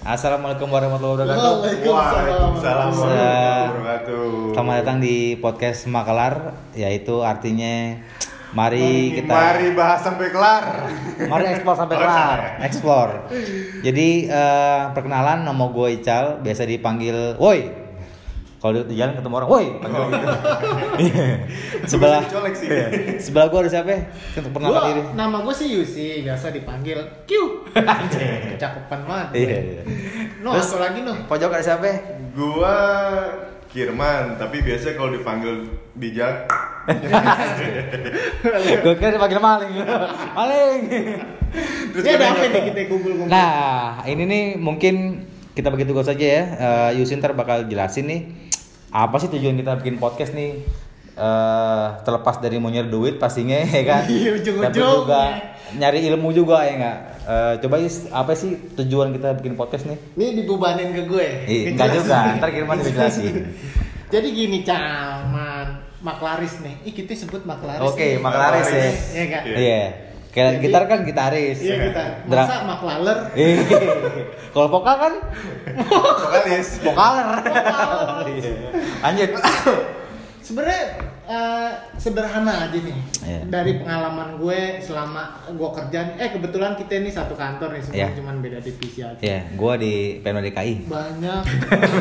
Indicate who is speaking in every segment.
Speaker 1: Assalamualaikum warahmatullahi wabarakatuh.
Speaker 2: Waalaikumsalam warahmatullahi wabarakatuh.
Speaker 1: Selamat datang di podcast Makalar, yaitu artinya mari kita
Speaker 2: Mari bahas sampai kelar.
Speaker 1: mari explore sampai kelar,
Speaker 2: salah.
Speaker 1: explore. Jadi eh, perkenalan nama gue Ical, biasa dipanggil Woi. Kalau di jalan ketemu orang, woi, panggil gitu. Sebelah
Speaker 2: sih.
Speaker 1: iya. sebelah gue ada siapa? ya? Untuk pernah
Speaker 3: Gua,
Speaker 1: diri.
Speaker 3: nama gue sih Yusi, biasa dipanggil Q. Cakupan banget.
Speaker 1: Iya, iya.
Speaker 3: No,
Speaker 1: Terus-
Speaker 3: satu lagi no.
Speaker 1: Pojok ada siapa?
Speaker 2: Gua Kirman, tapi biasa kalau dipanggil bijak
Speaker 1: gue kira dipanggil maling. maling.
Speaker 2: Terus
Speaker 3: Ini ada apa nih kita kumpul-kumpul?
Speaker 1: Nah, ini nih mungkin kita bagi tugas saja ya. Eh, Yusin ntar bakal jelasin nih apa sih tujuan kita bikin podcast nih. Eh, terlepas dari mau nyari duit pastinya ya kan.
Speaker 3: Iya.
Speaker 1: Tapi juga nyari ilmu juga ya enggak. Eh, coba Yus, apa sih tujuan kita bikin podcast nih?
Speaker 3: Ini dibebanin ke gue.
Speaker 1: Ih, enggak juga, ntar Kirman jelasin.
Speaker 3: Jadi gini, caman Maklaris nih. Ih, kita sebut Maklaris.
Speaker 1: Oke,
Speaker 3: nih.
Speaker 1: Maklaris ya.
Speaker 3: Iya enggak?
Speaker 2: Iya.
Speaker 1: Iya. Kayak
Speaker 3: Jadi-
Speaker 1: gitar kan gitaris.
Speaker 3: Iya kita.
Speaker 1: Dra-
Speaker 3: Masa Maklaler?
Speaker 1: Iya. Kalau vokal kan
Speaker 2: vokalis.
Speaker 1: vokaler. Iya. Lanjut.
Speaker 3: Sebenarnya eh, sederhana aja nih.
Speaker 1: Iya.
Speaker 3: Dari pengalaman gue selama gue kerja, eh kebetulan kita ini satu kantor nih, semua
Speaker 1: Iya.
Speaker 3: cuman beda divisi aja.
Speaker 1: Ya, gua di Pemda DKI.
Speaker 3: Banyak.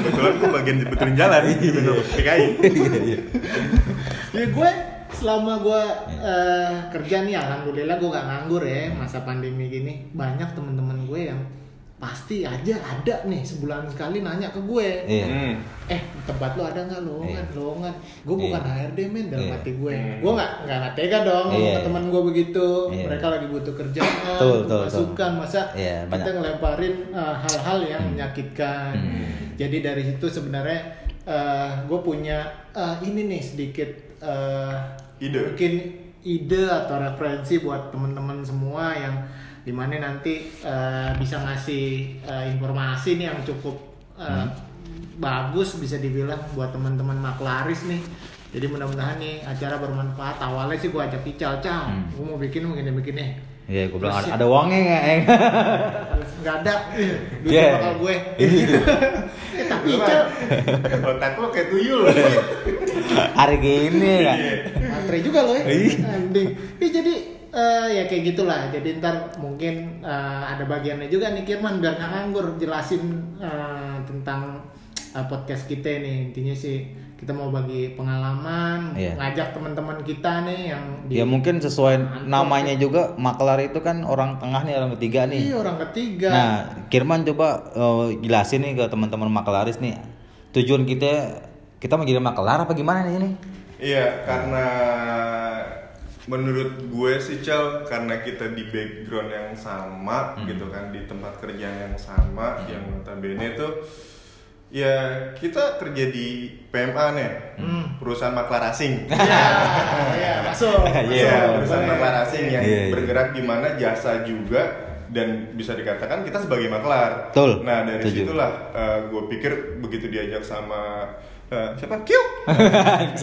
Speaker 2: Kebetulan gua bagian betulin jalan di PKI.
Speaker 3: ya gue selama gue eh, kerja nih, alhamdulillah gue gak nganggur ya masa pandemi gini. Banyak temen-temen gue yang pasti aja ada nih sebulan sekali nanya ke gue.
Speaker 1: Iya.
Speaker 2: Hmm.
Speaker 3: Eh tempat lu ada nggak lowongan
Speaker 1: Iya.
Speaker 3: lowongan? Gue bukan
Speaker 1: Iya.
Speaker 3: HRD men dalam
Speaker 1: Iya.
Speaker 3: hati gue.
Speaker 2: Hmm.
Speaker 3: Gue nggak nggak tega dong
Speaker 1: Iya.
Speaker 3: ke teman gue begitu.
Speaker 1: Iya.
Speaker 3: Mereka lagi butuh kerjaan, butuh masukan. Masa
Speaker 1: Iya, banyak.
Speaker 3: kita ngelemparin uh, hal-hal yang
Speaker 1: Hmm.
Speaker 3: menyakitkan.
Speaker 1: Hmm.
Speaker 3: Jadi dari situ sebenarnya gue punya uh, ini nih sedikit uh,
Speaker 2: Ide.
Speaker 3: mungkin ide atau referensi buat teman-teman semua yang di mana nanti uh, bisa ngasih uh, informasi nih yang cukup uh, bagus bisa dibilang buat teman-teman maklaris nih jadi mudah-mudahan nih acara bermanfaat awalnya sih gua ajak Ical Cal
Speaker 1: Hmm.
Speaker 3: gua mau bikin begini begini
Speaker 1: Iya, gue bilang ada, ada uangnya nggak?
Speaker 3: Terus nggak ada duitnya
Speaker 1: Yeah.
Speaker 3: bakal gue eh, tapi Ical
Speaker 2: Otak lu kayak tuyul.
Speaker 1: Hari gini ya.
Speaker 3: Matre juga loh ya.
Speaker 1: Iya.
Speaker 3: Ih, jadi eh, ya kayak gitulah. Jadi ntar mungkin eh, ada bagiannya juga nih Kirman biar nggak nganggur jelasin eh, tentang eh, podcast kita nih. Intinya sih kita mau bagi pengalaman,
Speaker 1: Iya.
Speaker 3: ngajak teman-teman kita nih yang di
Speaker 1: Ya mungkin sesuai
Speaker 3: Kantor.
Speaker 1: namanya juga maklar itu kan orang tengah nih orang ketiga nih.
Speaker 3: Iya, orang ketiga.
Speaker 1: Nah, Kirman coba eh, jelasin nih ke teman-teman maklaris nih. Tujuan kita kita mau jadi maklar apa gimana nih ini?
Speaker 2: Iya, karena menurut gue sih Cal, karena kita di background yang sama
Speaker 1: Hmm.
Speaker 2: gitu kan, di tempat kerjaan yang sama, yang notabene tuh ya kita kerja di PMA nih,
Speaker 3: Hmm.
Speaker 2: perusahaan maklar asing.
Speaker 3: Iya, iya, masuk.
Speaker 2: Iya,
Speaker 3: masuk.
Speaker 2: perusahaan maklar asing yang
Speaker 1: Iya, iya.
Speaker 2: bergerak di mana jasa juga dan bisa dikatakan kita sebagai maklar.
Speaker 1: Betul,
Speaker 2: Nah dari
Speaker 1: setuju.
Speaker 2: situlah gue pikir begitu diajak sama eh, siapa Q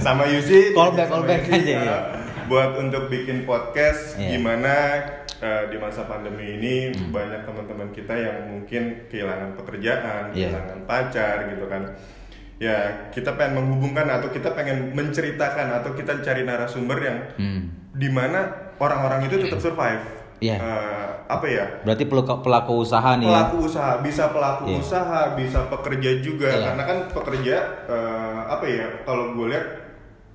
Speaker 2: sama Yusi
Speaker 1: Callback, callback aja,
Speaker 2: uh,
Speaker 1: ya.
Speaker 2: buat untuk bikin podcast
Speaker 1: Iya.
Speaker 2: gimana uh, di masa pandemi ini
Speaker 1: Hmm.
Speaker 2: banyak teman-teman kita yang mungkin kehilangan pekerjaan,
Speaker 1: Iya.
Speaker 2: kehilangan pacar gitu kan. Ya kita pengen menghubungkan atau kita pengen menceritakan atau kita cari narasumber yang
Speaker 1: Hmm.
Speaker 2: di mana orang-orang itu tetap survive.
Speaker 1: Iya.
Speaker 2: Uh, apa ya?
Speaker 1: Berarti pelaku, pelaku usaha nih ya.
Speaker 2: pelaku usaha bisa pelaku
Speaker 1: Iya.
Speaker 2: usaha bisa pekerja juga
Speaker 1: Iya.
Speaker 2: karena kan pekerja eh, apa ya kalau gue lihat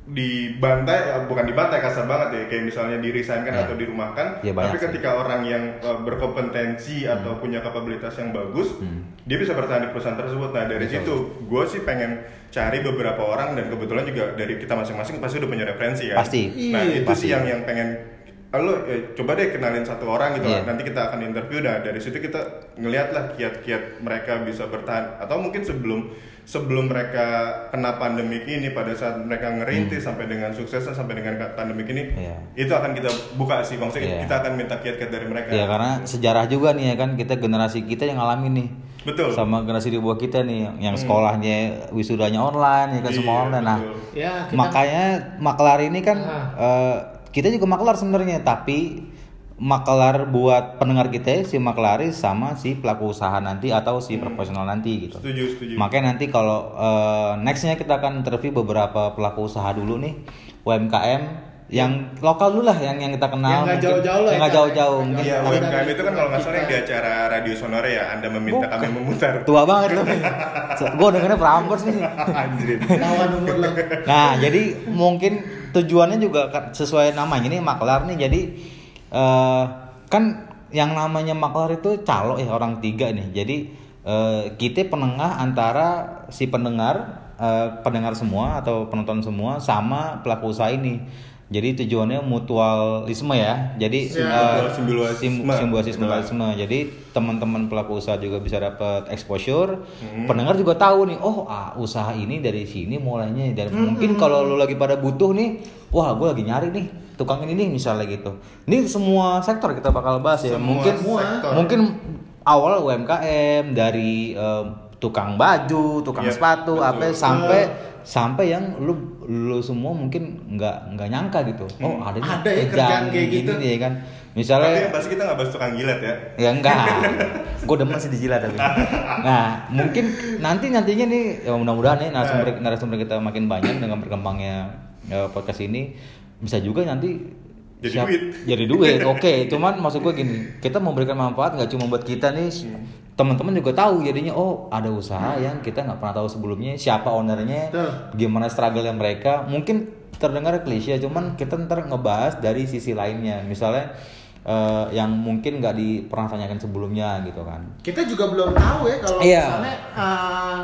Speaker 2: dibantai eh, bukan dibantai kasar banget ya kayak misalnya di resign kan
Speaker 1: Iya.
Speaker 2: atau dirumahkan
Speaker 1: banyak
Speaker 2: tapi
Speaker 1: sih.
Speaker 2: ketika orang yang eh, berkompetensi atau punya kapabilitas yang bagus
Speaker 1: Hmm.
Speaker 2: dia bisa bertahan di perusahaan tersebut nah dari
Speaker 1: Betul.
Speaker 2: situ gue sih pengen cari beberapa orang dan kebetulan juga dari kita masing-masing pasti udah punya referensi kan
Speaker 1: Pasti.
Speaker 2: nah
Speaker 3: Iya,
Speaker 2: itu
Speaker 1: pasti.
Speaker 2: sih yang yang pengen lo eh, coba deh kenalin satu orang gitu
Speaker 1: Iya.
Speaker 2: lah. nanti kita akan interview nah dari situ kita ngeliat lah kiat-kiat mereka bisa bertahan atau mungkin sebelum sebelum mereka kena pandemik ini pada saat mereka ngerintis sampai dengan suksesnya sampai dengan pandemik ini
Speaker 1: Hmm. Iya.
Speaker 2: itu akan kita buka sih maksudnya
Speaker 1: Iya.
Speaker 2: kita akan minta kiat-kiat dari mereka
Speaker 1: Ya karena sejarah juga nih ya kan kita generasi kita yang ngalamin nih.
Speaker 2: Betul.
Speaker 1: Sama generasi di bawah kita nih yang sekolahnya wisudanya online ya kan semua
Speaker 2: Iya,
Speaker 1: online. Nah,
Speaker 2: betul.
Speaker 3: Ya, kita
Speaker 1: makanya maklar ini kan
Speaker 3: Ah.
Speaker 1: eh, kita juga maklar sebenarnya tapi makelar buat pendengar kita si makelaris sama si pelaku usaha nanti atau si profesional nanti gitu.
Speaker 2: Setuju, setuju.
Speaker 1: Makanya nanti kalau eh, nextnya kita akan interview beberapa pelaku usaha dulu nih UMKM yang lokal dulu lah yang yang kita kenal
Speaker 3: Yang nggak jauh-jauh lah
Speaker 1: yang
Speaker 3: ya,
Speaker 1: nggak
Speaker 3: Kak.
Speaker 1: jauh-jauh mungkin
Speaker 2: Iya,
Speaker 3: Tapi
Speaker 2: UMKM itu kan kalau nggak salah yang di acara radio sonore ya, Anda meminta kami memutar.
Speaker 1: tua banget loh gue dengernya
Speaker 2: Anjir.
Speaker 3: Lawan umur lo.
Speaker 1: Nah, jadi mungkin tujuannya juga kan sesuai namanya nih maklar nih. Jadi eh, kan yang namanya maklar itu calo ya orang tiga nih. Jadi eh, kita penengah antara si pendengar eh, pendengar semua atau penonton semua sama pelaku usaha ini. Jadi tujuannya mutualisme ya. Jadi
Speaker 3: Ya.
Speaker 1: eh,
Speaker 2: Simbiosis-
Speaker 1: sim- simbiosis mutualisme. Jadi teman-teman pelaku usaha juga bisa dapat exposure. Pendengar juga tahu nih, oh ah, usaha ini dari sini mulainya. Dan mungkin kalau lu lagi pada butuh nih, wah gue lagi nyari nih tukang ini nih misalnya gitu. Ini semua sektor kita bakal bahas ya.
Speaker 2: Semua
Speaker 1: mungkin
Speaker 2: sektor.
Speaker 1: mungkin awal UMKM dari eh, tukang baju, tukang
Speaker 2: Iya,
Speaker 1: sepatu,
Speaker 2: betul.
Speaker 1: apa sampai sampai yang lu lu semua mungkin nggak nggak nyangka gitu. Oh ada nih
Speaker 3: Ada ya kerjaan kayak gitu.
Speaker 1: nih kan.
Speaker 2: Tapi
Speaker 1: Misalnya
Speaker 2: yang pasti kita nggak bahas tukang jilat ya.
Speaker 1: Ya enggak. gue demen sih dijilat tapi. Nah, mungkin nanti nantinya nih ya mudah-mudahan nih narasumber narasumber kita makin banyak dengan berkembangnya ya, podcast ini bisa juga nanti
Speaker 2: Jadi
Speaker 1: siap-
Speaker 2: duit.
Speaker 1: Jadi duit. Oke, cuman maksud gue gini, kita memberikan manfaat nggak cuma buat kita nih teman-teman juga tahu jadinya oh ada usaha yang kita nggak pernah tahu sebelumnya siapa ownernya
Speaker 3: Betul.
Speaker 1: gimana struggle yang mereka mungkin terdengar klise cuman kita ntar ngebahas dari sisi lainnya misalnya eh, yang mungkin nggak di pernah tanyakan sebelumnya gitu kan
Speaker 3: Kita juga belum tahu ya kalau
Speaker 1: Iya.
Speaker 3: misalnya uh,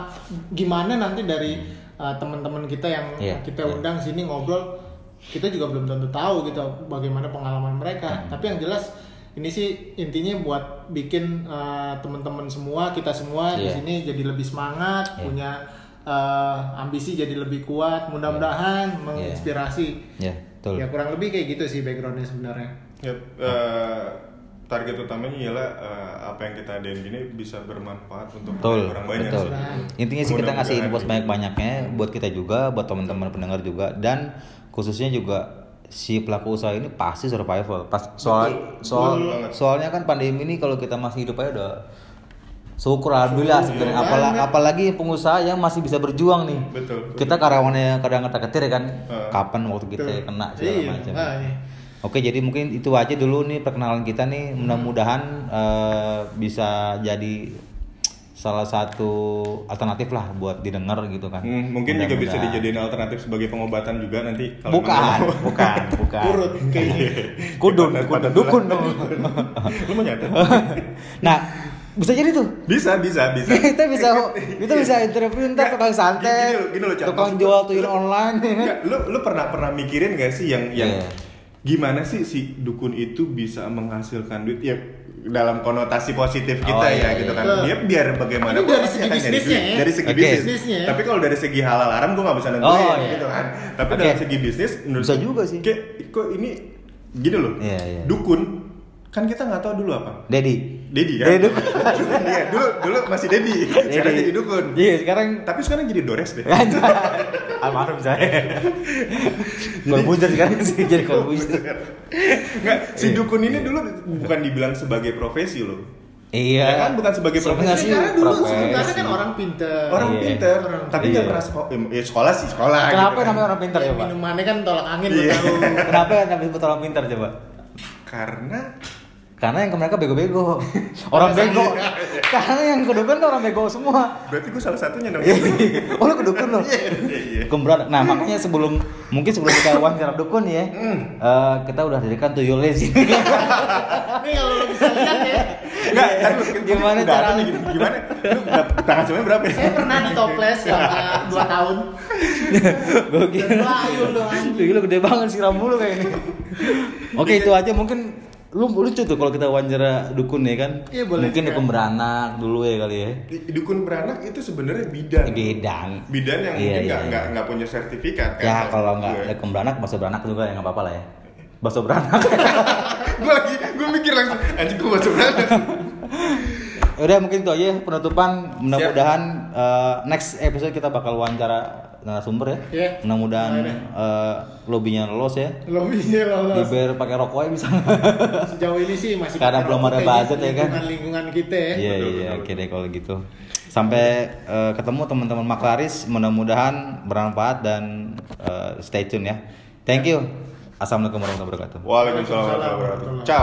Speaker 3: gimana nanti dari uh, teman-teman kita yang
Speaker 1: Iya,
Speaker 3: kita
Speaker 1: iya.
Speaker 3: undang sini ngobrol, kita juga belum tentu tahu gitu bagaimana pengalaman mereka.
Speaker 1: Hmm.
Speaker 3: Tapi yang jelas ini sih intinya buat bikin uh, teman-teman semua kita semua di
Speaker 1: Iya.
Speaker 3: sini jadi lebih semangat,
Speaker 1: Iya.
Speaker 3: punya uh, ambisi jadi lebih kuat. Mudah-mudahan menginspirasi.
Speaker 1: ya betul
Speaker 3: Ya kurang lebih kayak gitu sih backgroundnya sebenarnya.
Speaker 2: Ya, eh, target utamanya ialah eh, apa yang kita adain gini bisa bermanfaat untuk
Speaker 1: betul
Speaker 2: orang banyak
Speaker 1: betul
Speaker 2: sih.
Speaker 1: intinya sih kita ngasih info
Speaker 2: gitu.
Speaker 1: sebanyak banyaknya buat kita juga buat teman-teman pendengar juga dan khususnya juga si pelaku usaha ini pasti survival pas soal soal soalnya kan pandemi ini kalau kita masih hidup aja udah syukur alhamdulillah sebenarnya apalagi, apalagi pengusaha yang masih bisa berjuang nih
Speaker 2: Betul, betul.
Speaker 1: kita karyawannya kadang ketir kan
Speaker 2: Eh.
Speaker 1: kapan waktu kita
Speaker 3: Betul.
Speaker 1: kena segala
Speaker 3: Iya,
Speaker 1: macam
Speaker 3: makanya.
Speaker 1: Oke, jadi mungkin itu aja dulu nih perkenalan kita nih. Mudah-mudahan eh, bisa jadi salah satu alternatif lah buat didengar gitu kan.
Speaker 2: Hmm, mungkin juga bisa dijadiin alternatif sebagai pengobatan juga nanti kalau
Speaker 1: Bukan, bukan, bukan.
Speaker 3: Urut kayaknya.
Speaker 1: Kudun, kudun, dukun dong.
Speaker 2: Lu mau nyatet?
Speaker 1: nah, bisa jadi tuh.
Speaker 2: bisa, bisa, bisa.
Speaker 1: kita bisa kita bisa interview ntar tukang santet,
Speaker 2: Gini loh, gini loh,
Speaker 1: tukang jual tuyul online.
Speaker 2: Enggak, lu lu pernah pernah mikirin gak sih yang yang
Speaker 1: Iya.
Speaker 2: gimana sih si dukun itu bisa menghasilkan duit ya dalam konotasi positif kita
Speaker 1: Oh,
Speaker 2: ya
Speaker 1: iya,
Speaker 2: gitu
Speaker 1: iya.
Speaker 2: kan. Dia biar bagaimanapun
Speaker 3: Ini dari
Speaker 2: pasti
Speaker 3: segi bisnisnya ya.
Speaker 2: Dari segi bisnis.
Speaker 3: Bisnisnya ya.
Speaker 2: Tapi kalau dari segi halal haram gue nggak bisa nentuin
Speaker 1: Oh, iya.
Speaker 2: gitu kan. Tapi
Speaker 1: Oke.
Speaker 2: dari segi bisnis menurut
Speaker 1: Bisa juga sih.
Speaker 2: Kayak kok ini gini loh.
Speaker 1: Iya, iya.
Speaker 2: Dukun kan kita nggak tahu dulu apa.
Speaker 1: Dedi.
Speaker 2: Dedi kan?
Speaker 1: Dedi dukun.
Speaker 2: Iya, dulu dulu masih Dedi. Sekarang jadi dukun.
Speaker 1: Iya, sekarang
Speaker 2: Tapi sekarang jadi Dores deh.
Speaker 1: Almarhum saya. Kolbuzer sekarang sih jadi kolbuzer.
Speaker 2: Nggak, si dukun ini dulu bukan dibilang sebagai profesi loh.
Speaker 1: Iya.
Speaker 2: Ya kan, bukan sebagai profesi.
Speaker 3: Karena dulu sebenarnya kan orang pinter.
Speaker 2: Orang
Speaker 1: Iya.
Speaker 2: pinter,
Speaker 3: Orang
Speaker 2: tapi
Speaker 1: Iya.
Speaker 2: nggak pernah sekolah. Ya, sekolah sih sekolah.
Speaker 1: Kenapa
Speaker 2: gitu kan.
Speaker 1: namanya orang pintar
Speaker 3: Ya,
Speaker 1: ya, Pak?
Speaker 3: minumannya kan tolak angin
Speaker 2: Iya.
Speaker 3: tahu.
Speaker 1: Kenapa namanya orang pintar coba?
Speaker 2: Karena
Speaker 1: Karena yang ke mereka bego-bego. Orang bego. Karena yang kedukun tuh orang bego semua.
Speaker 2: berarti gue salah satunya dong.
Speaker 1: oh lu kedukun loh.
Speaker 2: Iya, iya.
Speaker 1: Kemberan. Nah makanya sebelum mungkin sebelum kita wawancara dukun ya, eh, kita udah dirikan tuyulnya sih.
Speaker 3: Ini kalau lu bisa lihat ya.
Speaker 2: Enggak, kan lu
Speaker 1: Gimana caranya?
Speaker 2: nih, Gimana? Lu berapa- tangan cuma berapa ya?
Speaker 3: Saya pernah di toples selama 2 tahun. Dan layu lu.
Speaker 1: Tuyul gede banget sih rambut lu kayak ini. Oke itu aja mungkin lu lucu tuh kalau kita wawancara dukun ya kan.
Speaker 3: Iya, boleh
Speaker 1: Mungkin
Speaker 3: juga.
Speaker 1: dukun beranak dulu ya kali ya.
Speaker 2: Dukun beranak itu sebenarnya bidan.
Speaker 1: Bidang.
Speaker 2: Bidan yang
Speaker 1: Iya,
Speaker 2: mungkin
Speaker 1: iya,
Speaker 2: nggak
Speaker 1: iya.
Speaker 2: nggak punya sertifikat kan.
Speaker 1: Ya kalau nggak dukun beranak, bakso beranak juga ya nggak apa-apa lah ya. Bakso beranak.
Speaker 2: gue lagi gue mikir langsung anjing gue baca beranak.
Speaker 1: Udah mungkin itu aja penutupan. Mudah-mudahan eh, next episode kita bakal wawancara narasumber ya.
Speaker 3: Iya.
Speaker 1: Mudah-mudahan eh, lobbynya lolos ya.
Speaker 3: Lobbynya lolos.
Speaker 1: Dibayar pakai rokok ya bisa.
Speaker 3: Sejauh ini sih masih
Speaker 1: Karena belum ada budget ya kan?
Speaker 3: Lingkungan lingkungan kita ya.
Speaker 1: Iya iya oke deh kalau gitu. Sampai eh, ketemu teman-teman Maklaris, mudah-mudahan bermanfaat dan eh, stay tune ya. Thank you. Assalamualaikum warahmatullahi wabarakatuh.
Speaker 2: Waalaikumsalam warahmatullahi wabarakatuh. Ciao.